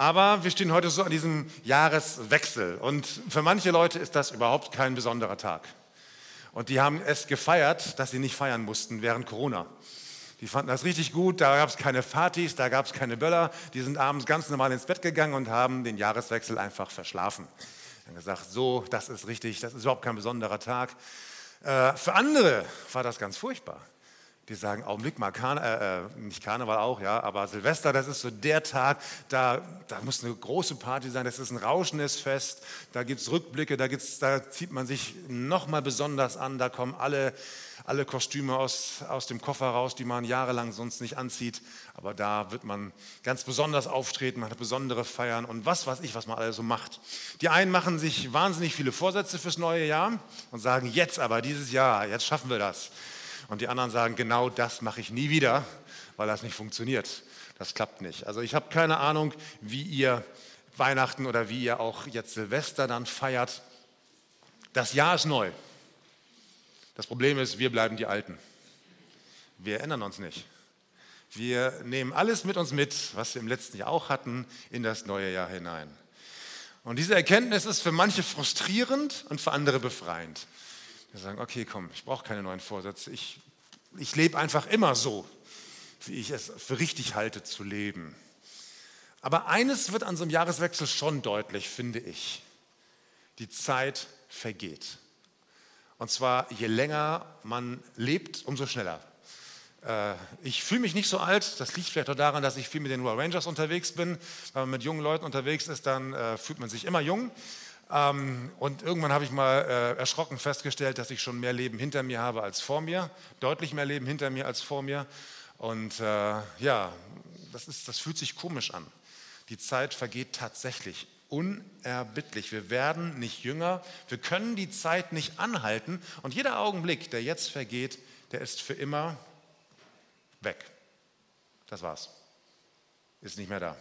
Aber wir stehen heute so an diesem Jahreswechsel und für manche Leute ist das überhaupt kein besonderer Tag. Und die haben es gefeiert, dass sie nicht feiern mussten während Corona. Die fanden das richtig gut, da gab es keine Partys, da gab es keine Böller. Die sind abends ganz normal ins Bett gegangen und haben den Jahreswechsel einfach verschlafen. Haben gesagt, so, das ist richtig, das ist überhaupt kein besonderer Tag. Äh, für andere war das ganz furchtbar. Die sagen, Augenblick mal, Karne, äh, äh, nicht Karneval auch, ja, aber Silvester, das ist so der Tag, da, da muss eine große Party sein, das ist ein rauschendes Fest, da gibt es Rückblicke, da, gibt's, da zieht man sich nochmal besonders an, da kommen alle alle Kostüme aus, aus dem Koffer raus, die man jahrelang sonst nicht anzieht. Aber da wird man ganz besonders auftreten, man hat besondere Feiern und was weiß ich, was man alles so macht. Die einen machen sich wahnsinnig viele Vorsätze fürs neue Jahr und sagen, jetzt aber, dieses Jahr, jetzt schaffen wir das. Und die anderen sagen, genau das mache ich nie wieder, weil das nicht funktioniert. Das klappt nicht. Also ich habe keine Ahnung, wie ihr Weihnachten oder wie ihr auch jetzt Silvester dann feiert. Das Jahr ist neu. Das Problem ist, wir bleiben die Alten. Wir ändern uns nicht. Wir nehmen alles mit uns mit, was wir im letzten Jahr auch hatten, in das neue Jahr hinein. Und diese Erkenntnis ist für manche frustrierend und für andere befreiend. Wir sagen, okay, komm, ich brauche keine neuen Vorsätze. Ich, ich lebe einfach immer so, wie ich es für richtig halte zu leben. Aber eines wird an so einem Jahreswechsel schon deutlich, finde ich. Die Zeit vergeht. Und zwar, je länger man lebt, umso schneller. Äh, ich fühle mich nicht so alt. Das liegt vielleicht auch daran, dass ich viel mit den Royal Rangers unterwegs bin. Wenn man mit jungen Leuten unterwegs ist, dann äh, fühlt man sich immer jung. Ähm, und irgendwann habe ich mal äh, erschrocken festgestellt, dass ich schon mehr Leben hinter mir habe als vor mir. Deutlich mehr Leben hinter mir als vor mir. Und ja, das, ist, das fühlt sich komisch an. Die Zeit vergeht tatsächlich unerbittlich. Wir werden nicht jünger, wir können die Zeit nicht anhalten und jeder Augenblick, der jetzt vergeht, der ist für immer weg. Das war's. Ist nicht mehr da.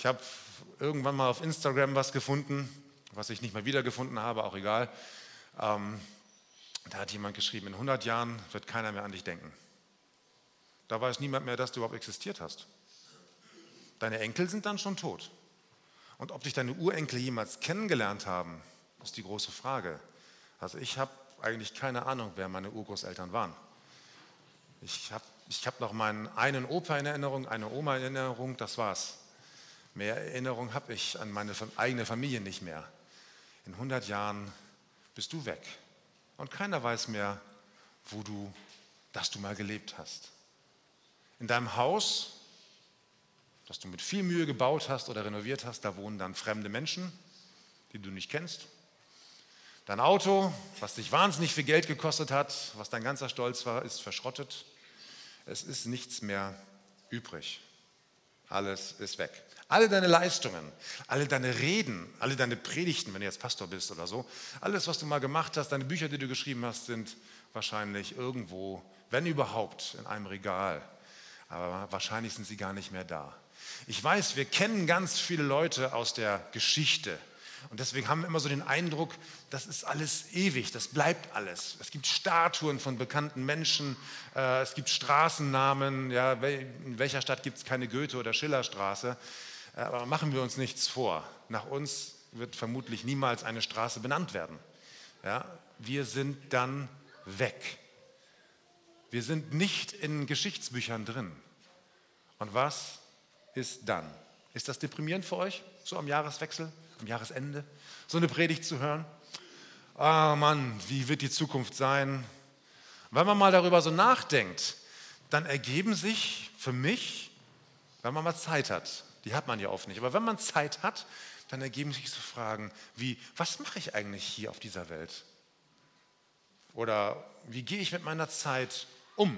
Ich habe irgendwann mal auf Instagram was gefunden, was ich nicht mehr wiedergefunden habe, auch egal. Ähm, da hat jemand geschrieben, in 100 Jahren wird keiner mehr an dich denken. Da weiß niemand mehr, dass du überhaupt existiert hast. Deine Enkel sind dann schon tot. Und ob dich deine Urenkel jemals kennengelernt haben, ist die große Frage. Also ich habe eigentlich keine Ahnung, wer meine Urgroßeltern waren. Ich habe ich hab noch meinen einen Opa in Erinnerung, eine Oma in Erinnerung, das war's. Mehr Erinnerung habe ich an meine eigene Familie nicht mehr. In 100 Jahren bist du weg und keiner weiß mehr, wo du, dass du mal gelebt hast. In deinem Haus das du mit viel Mühe gebaut hast oder renoviert hast, da wohnen dann fremde Menschen, die du nicht kennst. Dein Auto, was dich wahnsinnig viel Geld gekostet hat, was dein ganzer Stolz war, ist verschrottet. Es ist nichts mehr übrig. Alles ist weg. Alle deine Leistungen, alle deine Reden, alle deine Predigten, wenn du jetzt Pastor bist oder so, alles, was du mal gemacht hast, deine Bücher, die du geschrieben hast, sind wahrscheinlich irgendwo, wenn überhaupt, in einem Regal. Aber wahrscheinlich sind sie gar nicht mehr da. Ich weiß, wir kennen ganz viele Leute aus der Geschichte. Und deswegen haben wir immer so den Eindruck, das ist alles ewig, das bleibt alles. Es gibt Statuen von bekannten Menschen, äh, es gibt Straßennamen. Ja, in welcher Stadt gibt es keine Goethe- oder Schillerstraße? Äh, aber machen wir uns nichts vor. Nach uns wird vermutlich niemals eine Straße benannt werden. Ja, wir sind dann weg. Wir sind nicht in Geschichtsbüchern drin. Und was ist dann. Ist das deprimierend für euch, so am Jahreswechsel, am Jahresende, so eine Predigt zu hören? Ah oh Mann, wie wird die Zukunft sein? Wenn man mal darüber so nachdenkt, dann ergeben sich für mich, wenn man mal Zeit hat, die hat man ja oft nicht, aber wenn man Zeit hat, dann ergeben sich so Fragen wie, was mache ich eigentlich hier auf dieser Welt? Oder wie gehe ich mit meiner Zeit um?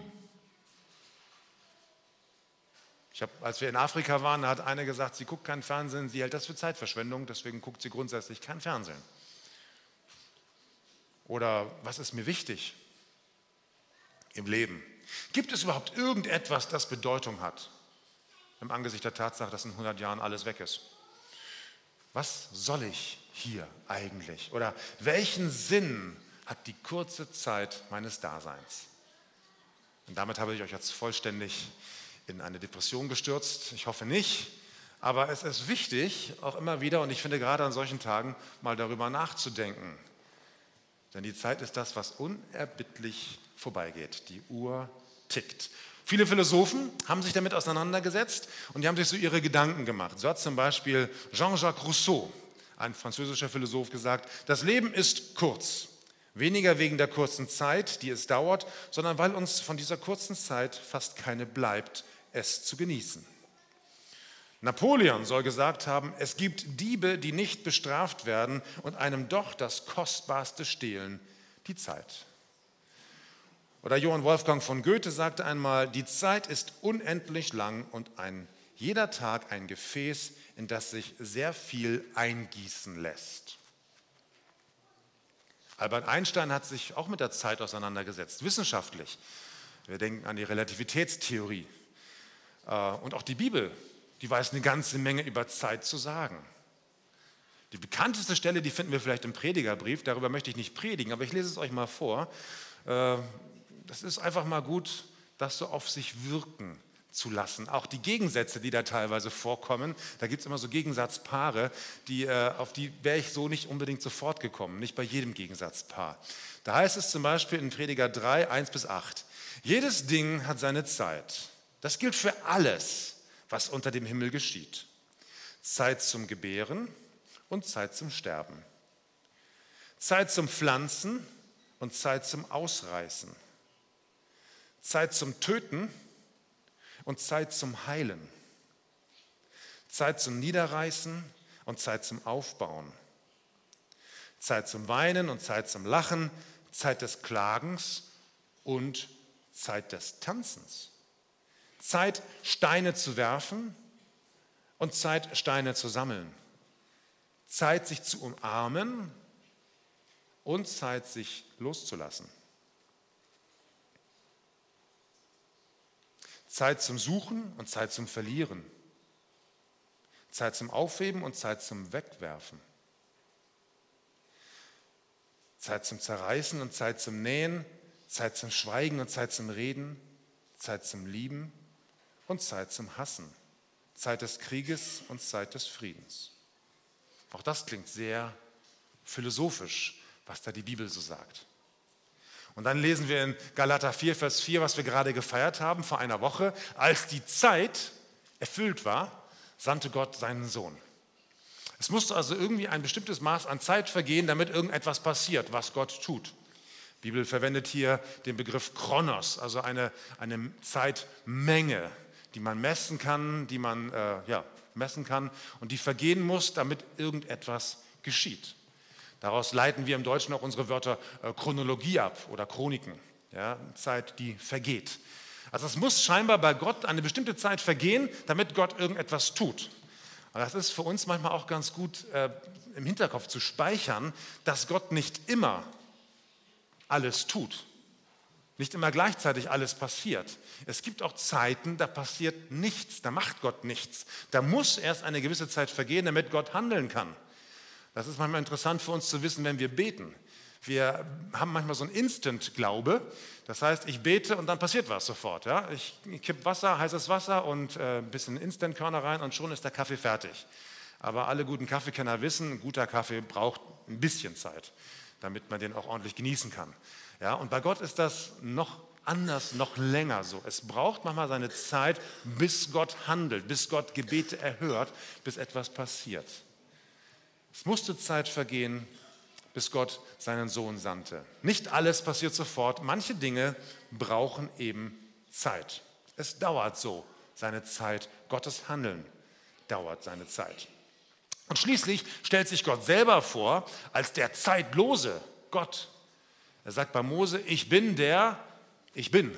Hab, als wir in Afrika waren, hat eine gesagt, sie guckt kein Fernsehen, sie hält das für Zeitverschwendung, deswegen guckt sie grundsätzlich kein Fernsehen. Oder was ist mir wichtig im Leben? Gibt es überhaupt irgendetwas, das Bedeutung hat im Angesicht der Tatsache, dass in 100 Jahren alles weg ist? Was soll ich hier eigentlich? Oder welchen Sinn hat die kurze Zeit meines Daseins? Und damit habe ich euch jetzt vollständig in eine Depression gestürzt. Ich hoffe nicht. Aber es ist wichtig, auch immer wieder, und ich finde gerade an solchen Tagen, mal darüber nachzudenken. Denn die Zeit ist das, was unerbittlich vorbeigeht. Die Uhr tickt. Viele Philosophen haben sich damit auseinandergesetzt und die haben sich so ihre Gedanken gemacht. So hat zum Beispiel Jean-Jacques Rousseau, ein französischer Philosoph, gesagt, das Leben ist kurz. Weniger wegen der kurzen Zeit, die es dauert, sondern weil uns von dieser kurzen Zeit fast keine bleibt, es zu genießen. Napoleon soll gesagt haben, es gibt Diebe, die nicht bestraft werden und einem doch das Kostbarste stehlen, die Zeit. Oder Johann Wolfgang von Goethe sagte einmal, die Zeit ist unendlich lang und ein, jeder Tag ein Gefäß, in das sich sehr viel eingießen lässt. Albert Einstein hat sich auch mit der Zeit auseinandergesetzt, wissenschaftlich. Wir denken an die Relativitätstheorie. Äh, und auch die Bibel, die weiß eine ganze Menge über Zeit zu sagen. Die bekannteste Stelle, die finden wir vielleicht im Predigerbrief, darüber möchte ich nicht predigen, aber ich lese es euch mal vor. Äh, das ist einfach mal gut, das so auf sich wirken zu lassen. Auch die Gegensätze, die da teilweise vorkommen, da gibt es immer so Gegensatzpaare, die, äh, auf die wäre ich so nicht unbedingt sofort gekommen, nicht bei jedem Gegensatzpaar. Da heißt es zum Beispiel in Prediger 3, 1 bis 8, jedes Ding hat seine Zeit. Das gilt für alles, was unter dem Himmel geschieht. Zeit zum Gebären und Zeit zum Sterben. Zeit zum Pflanzen und Zeit zum Ausreißen. Zeit zum Töten und Zeit zum Heilen. Zeit zum Niederreißen und Zeit zum Aufbauen. Zeit zum Weinen und Zeit zum Lachen, Zeit des Klagens und Zeit des Tanzens. Zeit, Steine zu werfen und Zeit, Steine zu sammeln. Zeit, sich zu umarmen und Zeit, sich loszulassen. Zeit zum Suchen und Zeit zum Verlieren. Zeit zum Aufheben und Zeit zum Wegwerfen. Zeit zum Zerreißen und Zeit zum Nähen, Zeit zum Schweigen und Zeit zum Reden, Zeit zum Lieben und Zeit zum Hassen, Zeit des Krieges und Zeit des Friedens. Auch das klingt sehr philosophisch, was da die Bibel so sagt. Und dann lesen wir in Galater 4, Vers 4, was wir gerade gefeiert haben vor einer Woche. Als die Zeit erfüllt war, sandte Gott seinen Sohn. Es musste also irgendwie ein bestimmtes Maß an Zeit vergehen, damit irgendetwas passiert, was Gott tut. Die Bibel verwendet hier den Begriff Chronos, also eine, eine Zeitmenge, die man messen kann, die man äh, ja, messen kann und die vergehen muss, damit irgendetwas geschieht. Daraus leiten wir im Deutschen auch unsere Wörter äh, Chronologie ab oder Chroniken, ja, Zeit, die vergeht. Also es muss scheinbar bei Gott eine bestimmte Zeit vergehen, damit Gott irgendetwas tut. Und das ist für uns manchmal auch ganz gut äh, im Hinterkopf zu speichern, dass Gott nicht immer alles tut, nicht immer gleichzeitig alles passiert. Es gibt auch Zeiten, da passiert nichts, da macht Gott nichts. Da muss erst eine gewisse Zeit vergehen, damit Gott handeln kann. Das ist manchmal interessant für uns zu wissen, wenn wir beten. Wir haben manchmal so einen Instant-Glaube. Das heißt, ich bete und dann passiert was sofort. Ja? Ich, kipp Wasser, heißes Wasser und äh, ein bisschen Instant-Körner rein und schon ist der Kaffee fertig. Aber alle guten Kaffeekenner wissen, guter Kaffee braucht ein bisschen Zeit, damit man den auch ordentlich genießen kann. Ja? Und bei Gott ist das noch anders, noch länger so. Es braucht manchmal seine Zeit, bis Gott handelt, bis Gott Gebete erhört, bis etwas passiert. Es musste Zeit vergehen, bis Gott seinen Sohn sandte. Nicht alles passiert sofort. Manche Dinge brauchen eben Zeit. Es dauert so seine Zeit. Gottes Handeln dauert seine Zeit. Und schließlich stellt sich Gott selber vor als der zeitlose Gott. Er sagt bei Mose, ich bin der, ich bin.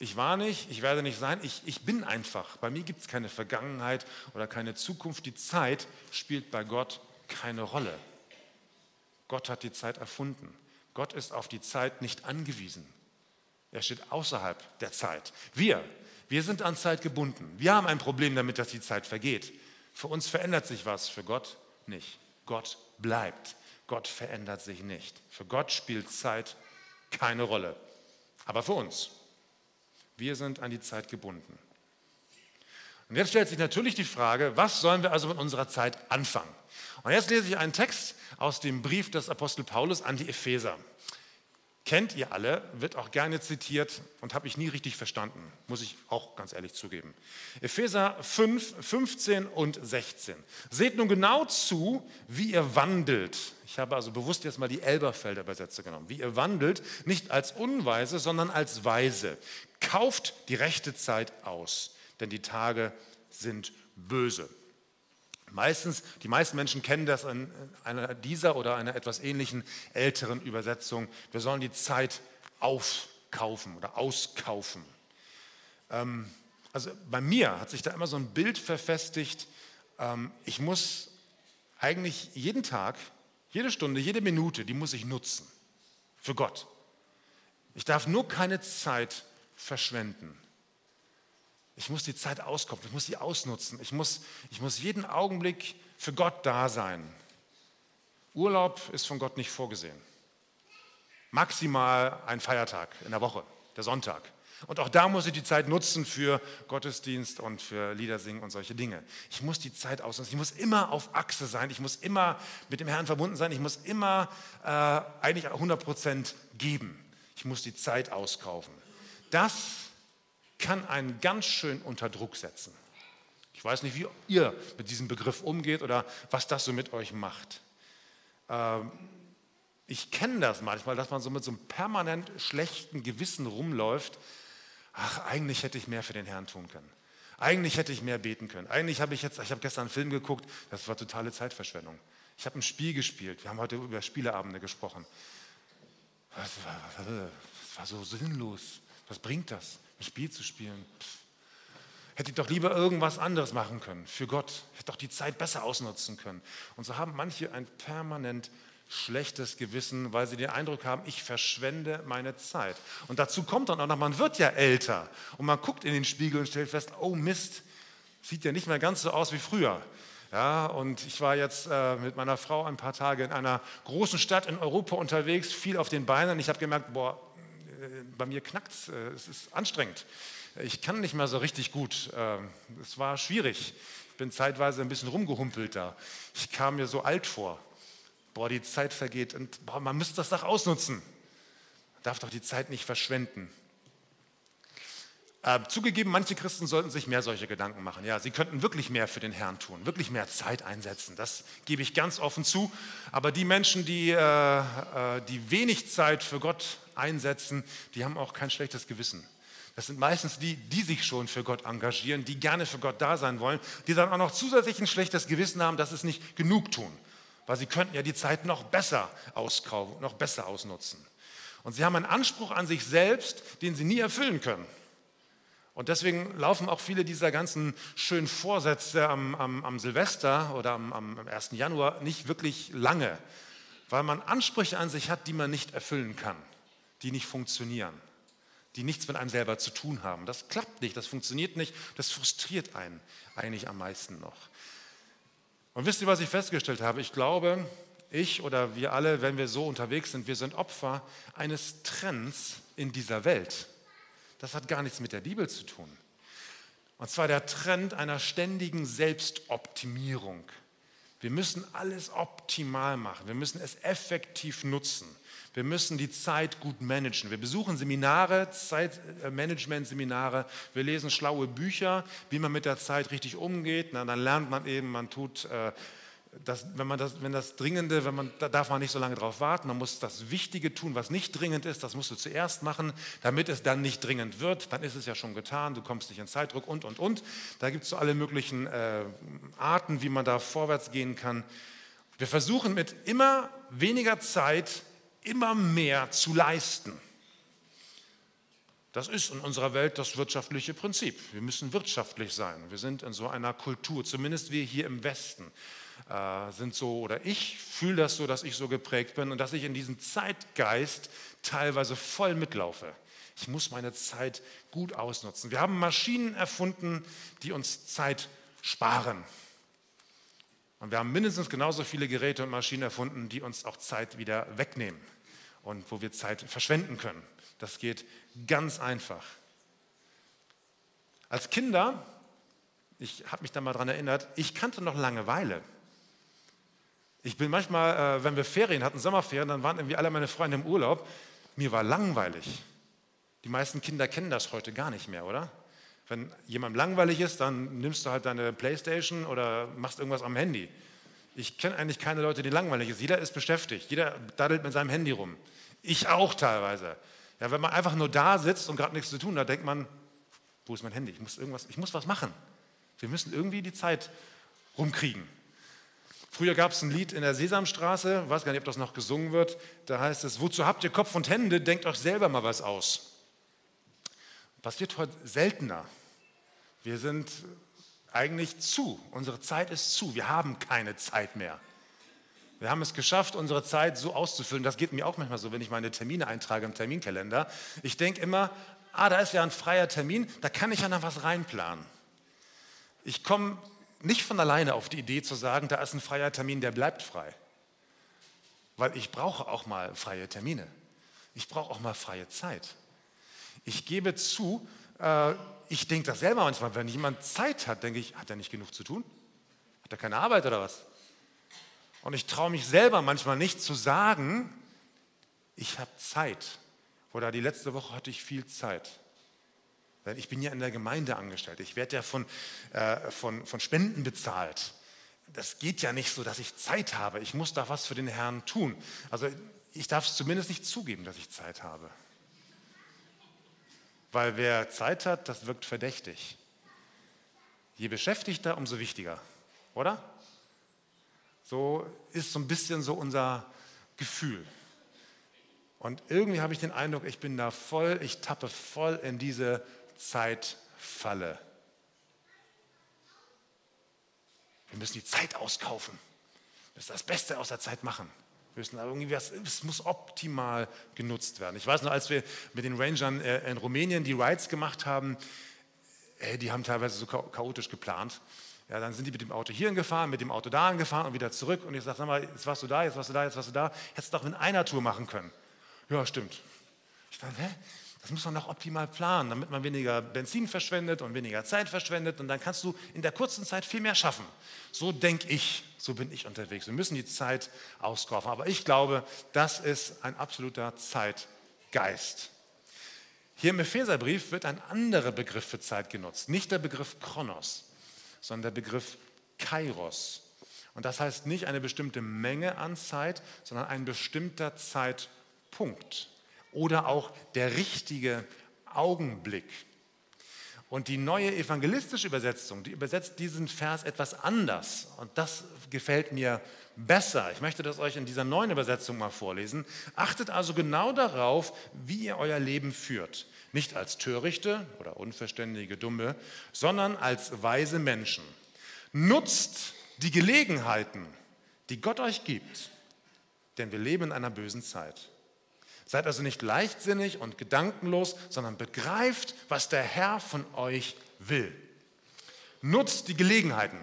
Ich war nicht, ich werde nicht sein, ich, ich bin einfach. Bei mir gibt es keine Vergangenheit oder keine Zukunft. Die Zeit spielt bei Gott keine Rolle. Gott hat die Zeit erfunden. Gott ist auf die Zeit nicht angewiesen. Er steht außerhalb der Zeit. Wir, wir sind an Zeit gebunden. Wir haben ein Problem damit, dass die Zeit vergeht. Für uns verändert sich was, für Gott nicht. Gott bleibt. Gott verändert sich nicht. Für Gott spielt Zeit keine Rolle. Aber für uns. Wir sind an die Zeit gebunden. Und jetzt stellt sich natürlich die Frage, was sollen wir also mit unserer Zeit anfangen? Und jetzt lese ich einen Text aus dem Brief des Apostel Paulus an die Epheser. Kennt ihr alle, wird auch gerne zitiert und habe ich nie richtig verstanden, muss ich auch ganz ehrlich zugeben. Epheser 5, 15 und 16. Seht nun genau zu, wie ihr wandelt. Ich habe also bewusst jetzt mal die Elberfelder Übersetzer genommen. Wie ihr wandelt, nicht als Unweise, sondern als Weise. Kauft die rechte Zeit aus, denn die Tage sind böse. Meistens, die meisten Menschen kennen das in einer dieser oder einer etwas ähnlichen älteren Übersetzung. Wir sollen die Zeit aufkaufen oder auskaufen. Ähm, also bei mir hat sich da immer so ein Bild verfestigt. Ähm, ich muss eigentlich jeden Tag, jede Stunde, jede Minute, die muss ich nutzen für Gott. Ich darf nur keine Zeit verschwenden. Ich muss die Zeit auskopfen, ich muss sie ausnutzen. Ich muss, ich muss jeden Augenblick für Gott da sein. Urlaub ist von Gott nicht vorgesehen. Maximal ein Feiertag in der Woche, der Sonntag. Und auch da muss ich die Zeit nutzen für Gottesdienst und für Liedersingen und solche Dinge. Ich muss die Zeit ausnutzen. Ich muss immer auf Achse sein. Ich muss immer mit dem Herrn verbunden sein. Ich muss immer äh, eigentlich 100 Prozent geben. Ich muss die Zeit auskaufen. Das kann einen ganz schön unter Druck setzen. Ich weiß nicht, wie ihr mit diesem Begriff umgeht oder was das so mit euch macht. Ähm, ich kenne das manchmal, dass man so mit so einem permanent schlechten Gewissen rumläuft. Ach, eigentlich hätte ich mehr für den Herrn tun können. Eigentlich hätte ich mehr beten können. Eigentlich habe ich jetzt, ich habe gestern einen Film geguckt, das war totale Zeitverschwendung. Ich habe ein Spiel gespielt. Wir haben heute über Spieleabende gesprochen. Das war, das war so sinnlos. Was bringt das? Ein Spiel zu spielen. Pff. Hätte ich doch lieber irgendwas anderes machen können für Gott. Hätte doch die Zeit besser ausnutzen können. Und so haben manche ein permanent schlechtes Gewissen, weil sie den Eindruck haben, ich verschwende meine Zeit. Und dazu kommt dann auch noch, man wird ja älter und man guckt in den Spiegel und stellt fest, oh Mist, sieht ja nicht mehr ganz so aus wie früher. Ja, und ich war jetzt äh, mit meiner Frau ein paar Tage in einer großen Stadt in Europa unterwegs, viel auf den Beinen. Ich habe gemerkt, boah, bei mir knackt es, äh, es ist anstrengend. Ich kann nicht mehr so richtig gut. Ähm, es war schwierig. Ich bin zeitweise ein bisschen rumgehumpelt da. Ich kam mir so alt vor. Boah, die Zeit vergeht und boah, man müsste das doch ausnutzen. Man darf doch die Zeit nicht verschwenden. Äh, zugegeben, manche Christen sollten sich mehr solche Gedanken machen. Ja, sie könnten wirklich mehr für den Herrn tun, wirklich mehr Zeit einsetzen. Das gebe ich ganz offen zu. Aber die Menschen, die, äh, äh, die wenig Zeit für Gott einsetzen, die haben auch kein schlechtes Gewissen. Das sind meistens die, die sich schon für Gott engagieren, die gerne für Gott da sein wollen, die dann auch noch zusätzlich ein schlechtes Gewissen haben, dass es nicht genug tun. Weil sie könnten ja die Zeit noch besser auskaufen, noch besser ausnutzen. Und sie haben einen Anspruch an sich selbst, den sie nie erfüllen können. Und deswegen laufen auch viele dieser ganzen schönen Vorsätze am, am, am Silvester oder am, am 1. Januar nicht wirklich lange, weil man Ansprüche an sich hat, die man nicht erfüllen kann, die nicht funktionieren, die nichts mit einem selber zu tun haben. Das klappt nicht, das funktioniert nicht, das frustriert einen eigentlich am meisten noch. Und wisst ihr, was ich festgestellt habe? Ich glaube, ich oder wir alle, wenn wir so unterwegs sind, wir sind Opfer eines Trends in dieser Welt das hat gar nichts mit der Bibel zu tun. Und zwar der Trend einer ständigen Selbstoptimierung. Wir müssen alles optimal machen. Wir müssen es effektiv nutzen. Wir müssen die Zeit gut managen. Wir besuchen Seminare, Zeitmanagement-Seminare. Wir lesen schlaue Bücher, wie man mit der Zeit richtig umgeht. Na, dann lernt man eben, man tut äh, das, wenn, man das, wenn das Dringende, wenn man, da darf man nicht so lange drauf warten, man muss das Wichtige tun, was nicht dringend ist, das musst du zuerst machen, damit es dann nicht dringend wird, dann ist es ja schon getan, du kommst nicht in Zeitdruck und, und, und. Da gibt es so alle möglichen äh, Arten, wie man da vorwärts gehen kann. Wir versuchen mit immer weniger Zeit immer mehr zu leisten. Das ist in unserer Welt das wirtschaftliche Prinzip. Wir müssen wirtschaftlich sein. Wir sind in so einer Kultur, zumindest wir hier im Westen äh, sind so, oder ich fühle das so, dass ich so geprägt bin und dass ich in diesem Zeitgeist teilweise voll mitlaufe. Ich muss meine Zeit gut ausnutzen. Wir haben Maschinen erfunden, die uns Zeit sparen. Und wir haben mindestens genauso viele Geräte und Maschinen erfunden, die uns auch Zeit wieder wegnehmen und wo wir Zeit verschwenden können. Das geht ganz einfach. Als Kinder Ich habe mich da mal dran erinnert, ich kannte noch Langeweile. Ich bin manchmal, äh, wenn wir Ferien hatten, Sommerferien, dann waren irgendwie alle meine Freunde im Urlaub. Mir war langweilig. Die meisten Kinder kennen das heute gar nicht mehr, oder? Wenn jemand langweilig ist, dann nimmst du halt deine Playstation oder machst irgendwas am Handy. Ich kenne eigentlich keine Leute, die langweilig sind. Jeder ist beschäftigt. Jeder daddelt mit seinem Handy rum. Ich auch teilweise. Ja, wenn man einfach nur da sitzt und gerade nichts zu tun hat, denkt man, wo ist mein Handy? Ich muss, irgendwas, ich muss was machen. Wir müssen irgendwie die Zeit rumkriegen. Früher gab es ein Lied in der Sesamstraße, ich weiß gar nicht, ob das noch gesungen wird, da heißt es, wozu habt ihr Kopf und Hände, denkt euch selber mal was aus. Passiert heute seltener. Wir sind eigentlich zu, unsere Zeit ist zu, wir haben keine Zeit mehr. Wir haben es geschafft, unsere Zeit so auszufüllen. Das geht mir auch manchmal so, wenn ich meine Termine eintrage im Terminkalender. Ich denke immer, ah, da ist ja ein freier Termin, da kann ich ja noch was reinplanen. Ich komme nicht von alleine auf die Idee zu sagen, da ist ein freier Termin, der bleibt frei. Weil ich brauche auch mal freie Termine. Ich brauche auch mal freie Zeit. Ich gebe zu, äh, ich denke das selber manchmal, wenn jemand Zeit hat, denke ich, hat er nicht genug zu tun? Hat er keine Arbeit oder was? Und ich traue mich selber manchmal nicht zu sagen, ich habe Zeit. Oder die letzte Woche hatte ich viel Zeit. Denn ich bin ja in der Gemeinde angestellt. Ich werde ja von, äh, von, von Spenden bezahlt. Das geht ja nicht so, dass ich Zeit habe. Ich muss da was für den Herrn tun. Also ich darf es zumindest nicht zugeben, dass ich Zeit habe. Weil wer Zeit hat, das wirkt verdächtig. Je beschäftigter, umso wichtiger, oder? So ist so ein bisschen so unser Gefühl. Und irgendwie habe ich den Eindruck, ich bin da voll, ich tappe voll in diese Zeitfalle. Wir müssen die Zeit auskaufen. Wir müssen das Beste aus der Zeit machen. Wir müssen irgendwie was, es muss optimal genutzt werden. Ich weiß noch, als wir mit den Rangern äh, in Rumänien die Rides gemacht haben, die haben teilweise so chaotisch geplant. Ja, dann sind die mit dem Auto hierhin gefahren, mit dem Auto dahin gefahren und wieder zurück. Und ich sage, sag mal, jetzt warst du da, jetzt warst du da, jetzt warst du da. Hättest du doch in einer Tour machen können. Ja, stimmt. Ich dachte, hä? Das muss man doch optimal planen, damit man weniger Benzin verschwendet und weniger Zeit verschwendet. Und dann kannst du in der kurzen Zeit viel mehr schaffen. So denke ich, so bin ich unterwegs. Wir müssen die Zeit auskaufen. Aber ich glaube, das ist ein absoluter Zeitgeist. Hier im Epheserbrief wird ein anderer Begriff für Zeit genutzt. Nicht der Begriff Chronos, sondern der Begriff Kairos. Und das heißt nicht eine bestimmte Menge an Zeit, sondern ein bestimmter Zeitpunkt oder auch der richtige Augenblick. Und die neue evangelistische Übersetzung, die übersetzt diesen Vers etwas anders. Und das gefällt mir besser. Ich möchte das euch in dieser neuen Übersetzung mal vorlesen. Achtet also genau darauf, wie ihr euer Leben führt. Nicht als törichte oder unverständige Dumme, sondern als weise Menschen. Nutzt die Gelegenheiten, die Gott euch gibt, denn wir leben in einer bösen Zeit. Seid also nicht leichtsinnig und gedankenlos, sondern begreift, was der Herr von euch will. Nutzt die Gelegenheiten.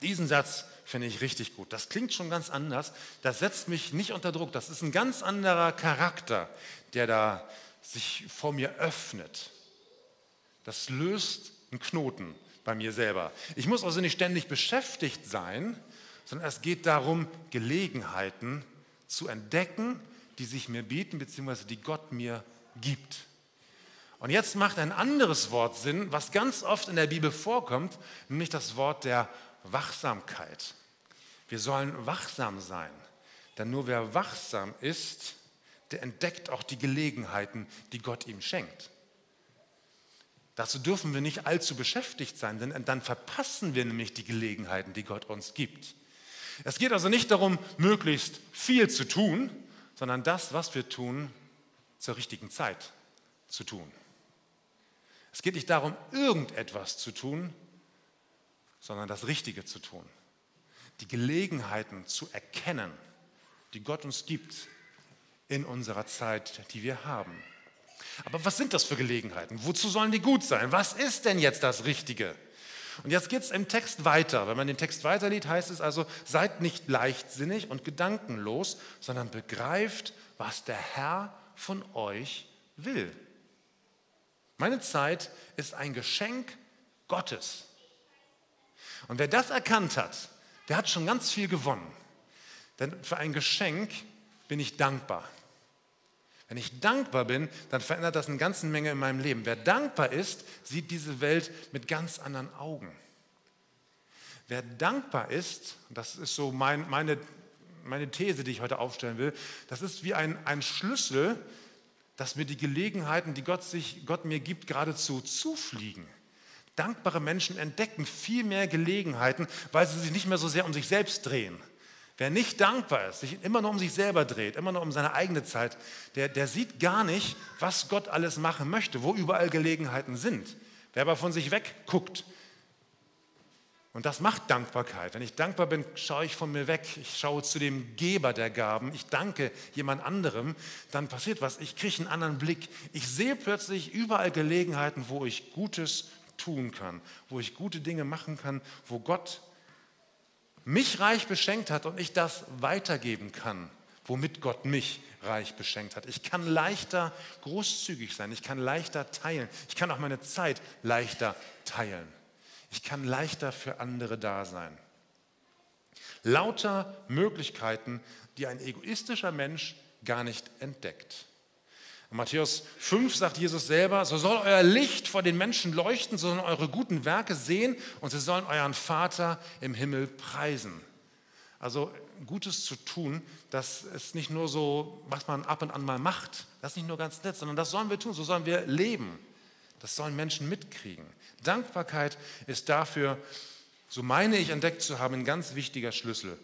Diesen Satz finde ich richtig gut. Das klingt schon ganz anders. Das setzt mich nicht unter Druck. Das ist ein ganz anderer Charakter, der da sich vor mir öffnet. Das löst einen Knoten bei mir selber. Ich muss also nicht ständig beschäftigt sein, sondern es geht darum, Gelegenheiten zu entdecken die sich mir bieten, beziehungsweise die Gott mir gibt. Und jetzt macht ein anderes Wort Sinn, was ganz oft in der Bibel vorkommt, nämlich das Wort der Wachsamkeit. Wir sollen wachsam sein, denn nur wer wachsam ist, der entdeckt auch die Gelegenheiten, die Gott ihm schenkt. Dazu dürfen wir nicht allzu beschäftigt sein, denn dann verpassen wir nämlich die Gelegenheiten, die Gott uns gibt. Es geht also nicht darum, möglichst viel zu tun, sondern das, was wir tun, zur richtigen Zeit zu tun. Es geht nicht darum, irgendetwas zu tun, sondern das Richtige zu tun. Die Gelegenheiten zu erkennen, die Gott uns gibt in unserer Zeit, die wir haben. Aber was sind das für Gelegenheiten? Wozu sollen die gut sein? Was ist denn jetzt das Richtige? Und jetzt geht es im Text weiter. Wenn man den Text weiterliest, heißt es also, seid nicht leichtsinnig und gedankenlos, sondern begreift, was der Herr von euch will. Meine Zeit ist ein Geschenk Gottes. Und wer das erkannt hat, der hat schon ganz viel gewonnen. Denn für ein Geschenk bin ich dankbar. Wenn ich dankbar bin, dann verändert das eine ganze Menge in meinem Leben. Wer dankbar ist, sieht diese Welt mit ganz anderen Augen. Wer dankbar ist, das ist so mein, meine, meine These, die ich heute aufstellen will, das ist wie ein, ein Schlüssel, dass mir die Gelegenheiten, die Gott, sich, Gott mir gibt, geradezu zufliegen. Dankbare Menschen entdecken viel mehr Gelegenheiten, weil sie sich nicht mehr so sehr um sich selbst drehen. Wer nicht dankbar ist, sich immer nur um sich selber dreht, immer nur um seine eigene Zeit, der, der sieht gar nicht, was Gott alles machen möchte, wo überall Gelegenheiten sind. Wer aber von sich wegguckt, und das macht Dankbarkeit. Wenn ich dankbar bin, schaue ich von mir weg. Ich schaue zu dem Geber der Gaben. Ich danke jemand anderem. Dann passiert was. Ich kriege einen anderen Blick. Ich sehe plötzlich überall Gelegenheiten, wo ich Gutes tun kann, wo ich gute Dinge machen kann, wo Gott mich reich beschenkt hat und ich das weitergeben kann, womit Gott mich reich beschenkt hat. Ich kann leichter großzügig sein. Ich kann leichter teilen. Ich kann auch meine Zeit leichter teilen. Ich kann leichter für andere da sein. Lauter Möglichkeiten, die ein egoistischer Mensch gar nicht entdeckt. In Matthäus 5 sagt Jesus selber, so soll euer Licht vor den Menschen leuchten, so sollen eure guten Werke sehen und sie sollen euren Vater im Himmel preisen. Also Gutes zu tun, das ist nicht nur so, was man ab und an mal macht, das ist nicht nur ganz nett, sondern das sollen wir tun, so sollen wir leben. Das sollen Menschen mitkriegen. Dankbarkeit ist dafür, so meine ich entdeckt zu haben, ein ganz wichtiger Schlüssel.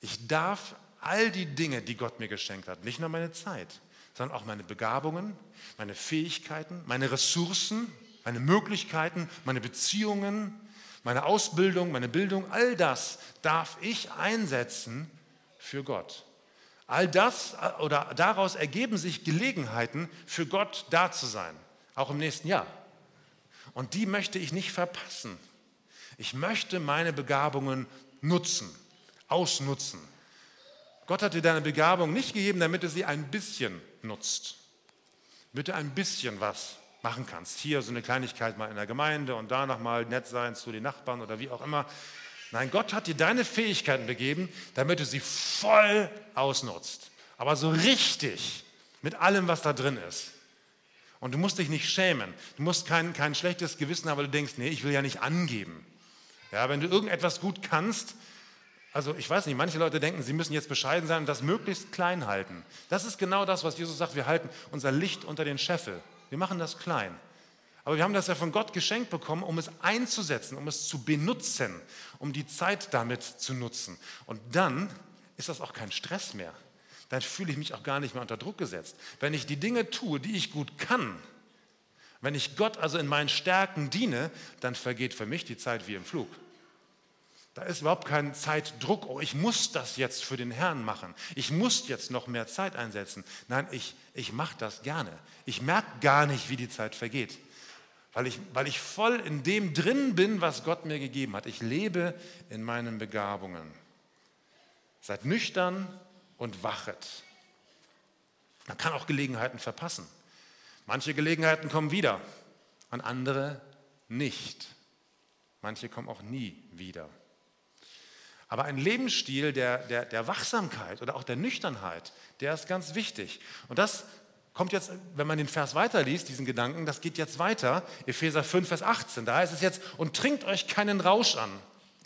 Ich darf all die Dinge, die Gott mir geschenkt hat, nicht nur meine Zeit, sondern auch meine Begabungen, meine Fähigkeiten, meine Ressourcen, meine Möglichkeiten, meine Beziehungen, meine Ausbildung, meine Bildung, all das darf ich einsetzen für Gott. All das äh, oder daraus ergeben sich Gelegenheiten, für Gott da zu sein, auch im nächsten Jahr. Und die möchte ich nicht verpassen. Ich möchte meine Begabungen nutzen, ausnutzen. Gott hat dir deine Begabung nicht gegeben, damit du sie ein bisschen nutzt. Damit du ein bisschen was machen kannst. Hier so eine Kleinigkeit mal in der Gemeinde und da nochmal nett sein zu den Nachbarn oder wie auch immer. Nein, Gott hat dir deine Fähigkeiten gegeben, damit du sie voll ausnutzt. Aber so richtig, mit allem, was da drin ist. Und du musst dich nicht schämen. Du musst kein, kein schlechtes Gewissen haben, weil du denkst, nee, ich will ja nicht angeben. Ja, wenn du irgendetwas gut kannst, also ich weiß nicht, manche Leute denken, sie müssen jetzt bescheiden sein und das möglichst klein halten. Das ist genau das, was Jesus sagt, wir halten unser Licht unter den Scheffel. Wir machen das klein. Aber wir haben das ja von Gott geschenkt bekommen, um es einzusetzen, um es zu benutzen, um die Zeit damit zu nutzen. Und dann ist das auch kein Stress mehr dann fühle ich mich auch gar nicht mehr unter Druck gesetzt. Wenn ich die Dinge tue, die ich gut kann, wenn ich Gott also in meinen Stärken diene, dann vergeht für mich die Zeit wie im Flug. Da ist überhaupt kein Zeitdruck, oh, ich muss das jetzt für den Herrn machen. Ich muss jetzt noch mehr Zeit einsetzen. Nein, ich, ich mache das gerne. Ich merke gar nicht, wie die Zeit vergeht, weil ich, weil ich voll in dem drin bin, was Gott mir gegeben hat. Ich lebe in meinen Begabungen. Seid nüchtern, und wachet. Man kann auch Gelegenheiten verpassen. Manche Gelegenheiten kommen wieder, an andere nicht. Manche kommen auch nie wieder. Aber ein Lebensstil der, der, der Wachsamkeit oder auch der Nüchternheit, der ist ganz wichtig. Und das kommt jetzt, wenn man den Vers weiterliest, diesen Gedanken, das geht jetzt weiter, Epheser 5, Vers 18. Da heißt es jetzt, und trinkt euch keinen Rausch an.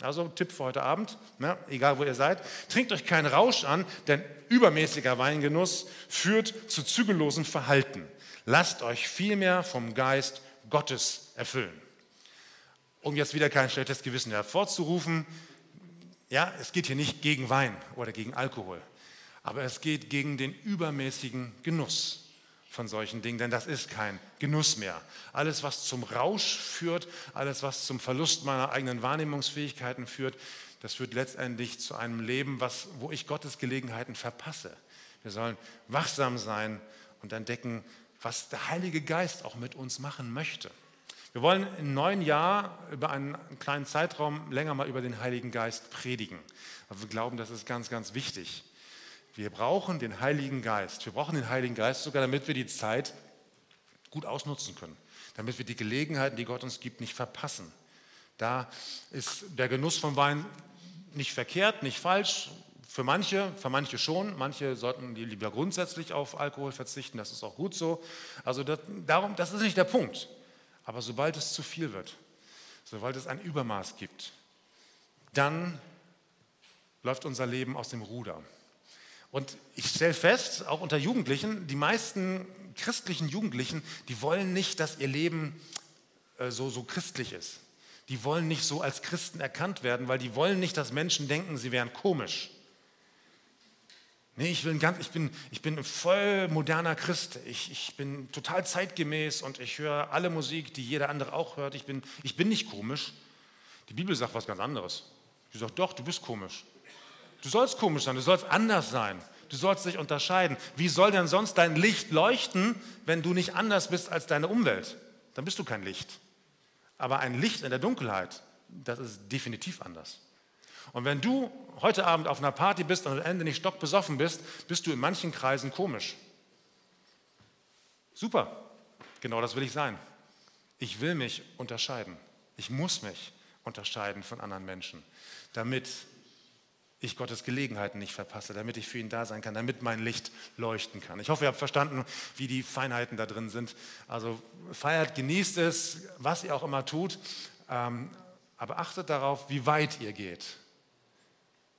Also Tipp für heute Abend, ne, egal wo ihr seid, trinkt euch keinen Rausch an, denn übermäßiger Weingenuss führt zu zügellosem Verhalten. Lasst euch vielmehr vom Geist Gottes erfüllen. Um jetzt wieder kein schlechtes Gewissen hervorzurufen, ja, es geht hier nicht gegen Wein oder gegen Alkohol, aber es geht gegen den übermäßigen Genuss von solchen Dingen, denn das ist kein Genuss mehr. Alles, was zum Rausch führt, alles, was zum Verlust meiner eigenen Wahrnehmungsfähigkeiten führt, das führt letztendlich zu einem Leben, was, wo ich Gottes Gelegenheiten verpasse. Wir sollen wachsam sein und entdecken, was der Heilige Geist auch mit uns machen möchte. Wir wollen im neuen Jahr über einen kleinen Zeitraum länger mal über den Heiligen Geist predigen. Aber wir glauben, das ist ganz, ganz wichtig. Wir brauchen den Heiligen Geist. Wir brauchen den Heiligen Geist sogar, damit wir die Zeit gut ausnutzen können. Damit wir die Gelegenheiten, die Gott uns gibt, nicht verpassen. Da ist der Genuss von Wein nicht verkehrt, nicht falsch. Für manche, für manche schon. Manche sollten lieber grundsätzlich auf Alkohol verzichten. Das ist auch gut so. Also das, darum, das ist nicht der Punkt. Aber sobald es zu viel wird, sobald es ein Übermaß gibt, dann läuft unser Leben aus dem Ruder. Und ich stelle fest, auch unter Jugendlichen, die meisten christlichen Jugendlichen, die wollen nicht, dass ihr Leben äh, so, so christlich ist. Die wollen nicht so als Christen erkannt werden, weil die wollen nicht, dass Menschen denken, sie wären komisch. Nee, ich, will ganz, ich, bin, ich bin voll moderner Christ. Ich, ich bin total zeitgemäß und ich höre alle Musik, die jeder andere auch hört. Ich bin, ich bin nicht komisch. Die Bibel sagt was ganz anderes. Sie sagt, doch, du bist komisch. Du sollst komisch sein, du sollst anders sein, du sollst dich unterscheiden. Wie soll denn sonst dein Licht leuchten, wenn du nicht anders bist als deine Umwelt? Dann bist du kein Licht. Aber ein Licht in der Dunkelheit, das ist definitiv anders. Und wenn du heute Abend auf einer Party bist und am Ende nicht stockbesoffen bist, bist du in manchen Kreisen komisch. Super, genau das will ich sein. Ich will mich unterscheiden. Ich muss mich unterscheiden von anderen Menschen, damit ich Gottes Gelegenheiten nicht verpasse, damit ich für ihn da sein kann, damit mein Licht leuchten kann. Ich hoffe, ihr habt verstanden, wie die Feinheiten da drin sind. Also feiert, genießt es, was ihr auch immer tut, ähm, aber achtet darauf, wie weit ihr geht.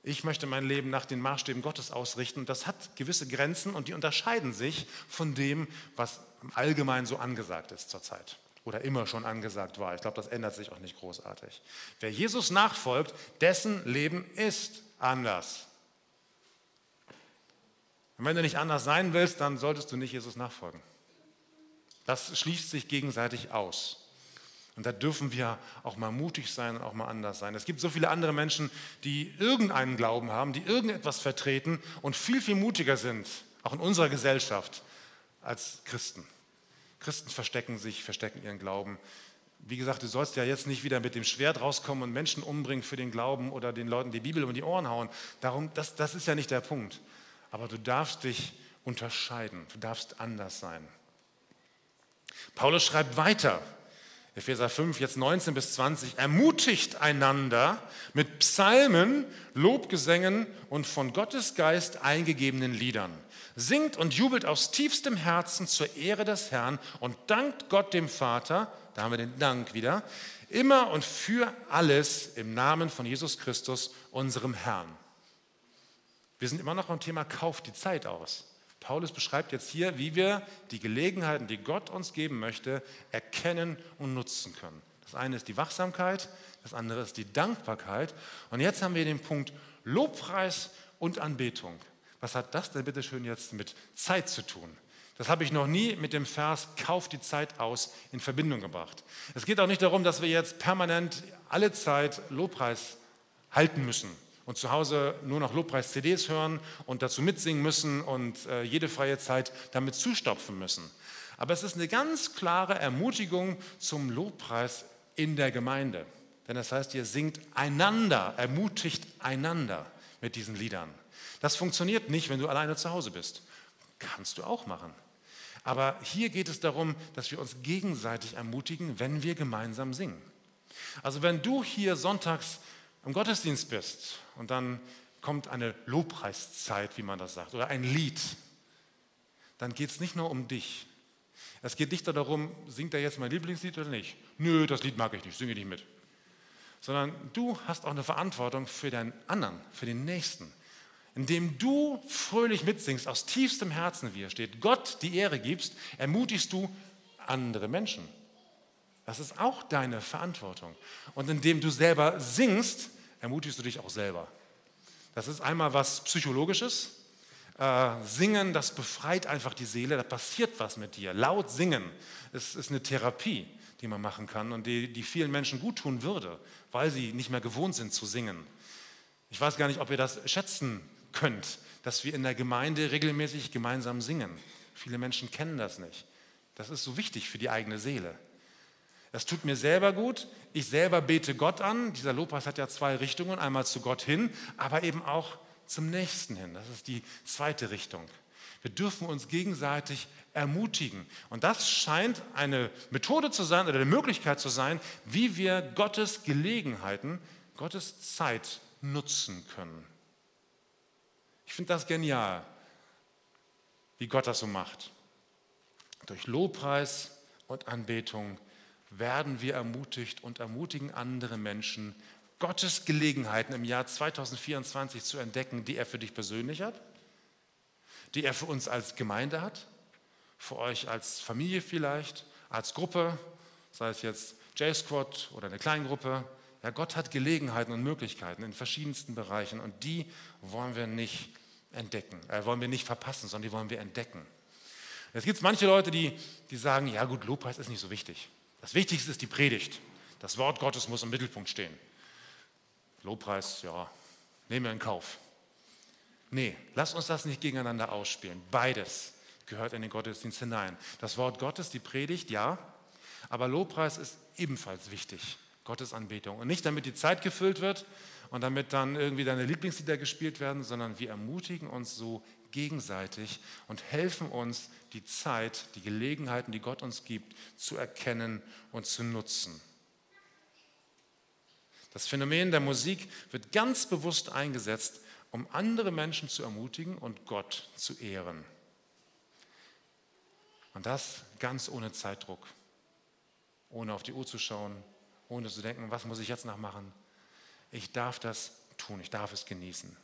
Ich möchte mein Leben nach den Maßstäben Gottes ausrichten. Das hat gewisse Grenzen und die unterscheiden sich von dem, was allgemein so angesagt ist zurzeit oder immer schon angesagt war. Ich glaube, das ändert sich auch nicht großartig. Wer Jesus nachfolgt, dessen Leben ist anders. Und wenn du nicht anders sein willst, dann solltest du nicht Jesus nachfolgen. Das schließt sich gegenseitig aus. Und da dürfen wir auch mal mutig sein und auch mal anders sein. Es gibt so viele andere Menschen, die irgendeinen Glauben haben, die irgendetwas vertreten und viel, viel mutiger sind, auch in unserer Gesellschaft, als Christen. Christen verstecken sich, verstecken ihren Glauben. Wie gesagt, du sollst ja jetzt nicht wieder mit dem Schwert rauskommen und Menschen umbringen für den Glauben oder den Leuten die Bibel um die Ohren hauen. Darum, das, das ist ja nicht der Punkt. Aber du darfst dich unterscheiden, du darfst anders sein. Paulus schreibt weiter, Epheser 5, jetzt 19 bis 20, ermutigt einander mit Psalmen, Lobgesängen und von Gottes Geist eingegebenen Liedern. Singt und jubelt aus tiefstem Herzen zur Ehre des Herrn und dankt Gott dem Vater, da haben wir den Dank wieder, immer und für alles im Namen von Jesus Christus, unserem Herrn. Wir sind immer noch beim Thema Kauf die Zeit aus. Paulus beschreibt jetzt hier, wie wir die Gelegenheiten, die Gott uns geben möchte, erkennen und nutzen können. Das eine ist die Wachsamkeit, das andere ist die Dankbarkeit. Und jetzt haben wir den Punkt Lobpreis und Anbetung. Was hat das denn bitte schön jetzt mit Zeit zu tun? Das habe ich noch nie mit dem Vers Kauf die Zeit aus in Verbindung gebracht. Es geht auch nicht darum, dass wir jetzt permanent alle Zeit Lobpreis halten müssen und zu Hause nur noch Lobpreis-CDs hören und dazu mitsingen müssen und äh, jede freie Zeit damit zustopfen müssen. Aber es ist eine ganz klare Ermutigung zum Lobpreis in der Gemeinde. Denn das heißt, ihr singt einander, ermutigt einander mit diesen Liedern. Das funktioniert nicht, wenn du alleine zu Hause bist. Kannst du auch machen. Aber hier geht es darum, dass wir uns gegenseitig ermutigen, wenn wir gemeinsam singen. Also wenn du hier sonntags im Gottesdienst bist und dann kommt eine Lobpreiszeit, wie man das sagt, oder ein Lied, dann geht es nicht nur um dich. Es geht nicht darum, singt er jetzt mein Lieblingslied oder nicht. Nö, das Lied mag ich nicht, singe nicht mit. Sondern du hast auch eine Verantwortung für deinen anderen, für den Nächsten indem du fröhlich mitsingst, aus tiefstem Herzen, wie er steht, Gott die Ehre gibst, ermutigst du andere Menschen. Das ist auch deine Verantwortung. Und indem du selber singst, ermutigst du dich auch selber. Das ist einmal was Psychologisches. Äh, singen, das befreit einfach die Seele, da passiert was mit dir. Laut singen ist, ist eine Therapie, die man machen kann und die, die vielen Menschen gut tun würde, weil sie nicht mehr gewohnt sind zu singen. Ich weiß gar nicht, ob ihr das schätzen könnt, dass wir in der Gemeinde regelmäßig gemeinsam singen. Viele Menschen kennen das nicht. Das ist so wichtig für die eigene Seele. Das tut mir selber gut. Ich selber bete Gott an. Dieser Lobpreis hat ja zwei Richtungen. Einmal zu Gott hin, aber eben auch zum Nächsten hin. Das ist die zweite Richtung. Wir dürfen uns gegenseitig ermutigen. Und das scheint eine Methode zu sein oder eine Möglichkeit zu sein, wie wir Gottes Gelegenheiten, Gottes Zeit nutzen können. Ich finde das genial, wie Gott das so macht. Durch Lobpreis und Anbetung werden wir ermutigt und ermutigen andere Menschen, Gottes Gelegenheiten im Jahr 2024 zu entdecken, die er für dich persönlich hat, die er für uns als Gemeinde hat, für euch als Familie vielleicht, als Gruppe, sei es jetzt J-Squad oder eine Kleingruppe. Ja, Gott hat Gelegenheiten und Möglichkeiten in verschiedensten Bereichen und die wollen wir nicht entdecken, äh, wollen wir nicht verpassen, sondern die wollen wir entdecken. Jetzt gibt es manche Leute, die, die sagen, ja gut, Lobpreis ist nicht so wichtig. Das Wichtigste ist die Predigt. Das Wort Gottes muss im Mittelpunkt stehen. Lobpreis, ja, nehmen wir in Kauf. Nee, lass uns das nicht gegeneinander ausspielen. Beides gehört in den Gottesdienst hinein. Das Wort Gottes, die Predigt, ja, aber Lobpreis ist ebenfalls wichtig. Gottes Anbetung. Und nicht damit die Zeit gefüllt wird und damit dann irgendwie deine Lieblingslieder gespielt werden, sondern wir ermutigen uns so gegenseitig und helfen uns, die Zeit, die Gelegenheiten, die Gott uns gibt, zu erkennen und zu nutzen. Das Phänomen der Musik wird ganz bewusst eingesetzt, um andere Menschen zu ermutigen und Gott zu ehren. Und das ganz ohne Zeitdruck, ohne auf die Uhr zu schauen, ohne zu denken, was muss ich jetzt noch machen. Ich darf das tun, ich darf es genießen.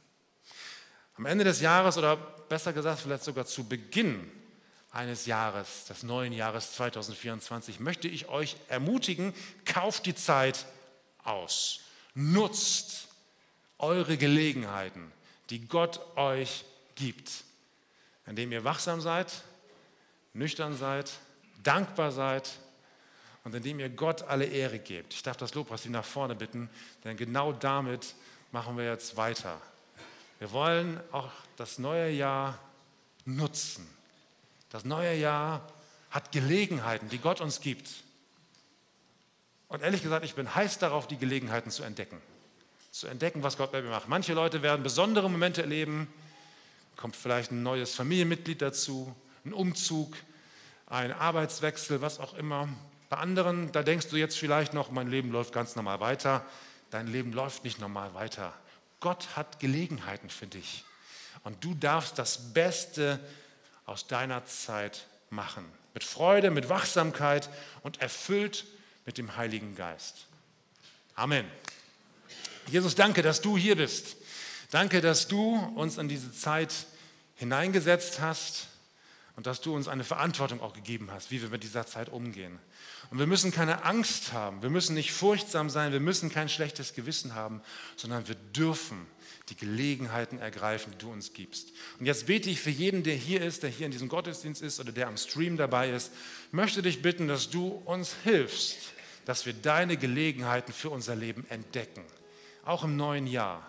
Am Ende des Jahres oder besser gesagt vielleicht sogar zu Beginn eines Jahres, des neuen Jahres 2024, möchte ich euch ermutigen, kauft die Zeit aus. Nutzt eure Gelegenheiten, die Gott euch gibt, indem ihr wachsam seid, nüchtern seid, dankbar seid und indem ihr Gott alle Ehre gebt. Ich darf das Lobpreisteam nach vorne bitten, denn genau damit machen wir jetzt weiter. Wir wollen auch das neue Jahr nutzen. Das neue Jahr hat Gelegenheiten, die Gott uns gibt. Und ehrlich gesagt, ich bin heiß darauf, die Gelegenheiten zu entdecken. Zu entdecken, was Gott bei mir macht. Manche Leute werden besondere Momente erleben. Kommt vielleicht ein neues Familienmitglied dazu, ein Umzug, ein Arbeitswechsel, was auch immer. Bei anderen, da denkst du jetzt vielleicht noch, mein Leben läuft ganz normal weiter. Dein Leben läuft nicht normal weiter. Gott hat Gelegenheiten für dich. Und du darfst das Beste aus deiner Zeit machen. Mit Freude, mit Wachsamkeit und erfüllt mit dem Heiligen Geist. Amen. Jesus, danke, dass du hier bist. Danke, dass du uns in diese Zeit hineingesetzt hast und dass du uns eine Verantwortung auch gegeben hast, wie wir mit dieser Zeit umgehen. Und wir müssen keine Angst haben, wir müssen nicht furchtsam sein, wir müssen kein schlechtes Gewissen haben, sondern wir dürfen die Gelegenheiten ergreifen, die du uns gibst. Und jetzt bete ich für jeden, der hier ist, der hier in diesem Gottesdienst ist oder der am Stream dabei ist, möchte dich bitten, dass du uns hilfst, dass wir deine Gelegenheiten für unser Leben entdecken, auch im neuen Jahr.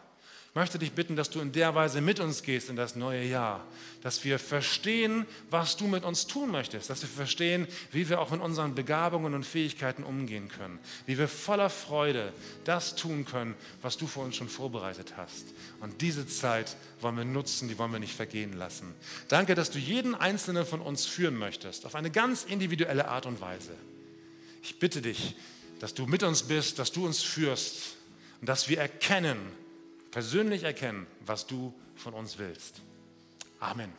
Möchte dich bitten, dass du in der Weise mit uns gehst in das neue Jahr, dass wir verstehen, was du mit uns tun möchtest, dass wir verstehen, wie wir auch mit unseren Begabungen und Fähigkeiten umgehen können, wie wir voller Freude das tun können, was du für uns schon vorbereitet hast. Und diese Zeit wollen wir nutzen, die wollen wir nicht vergehen lassen. Danke, dass du jeden einzelnen von uns führen möchtest, auf eine ganz individuelle Art und Weise. Ich bitte dich, dass du mit uns bist, dass du uns führst und dass wir erkennen, persönlich erkennen, was du von uns willst. Amen.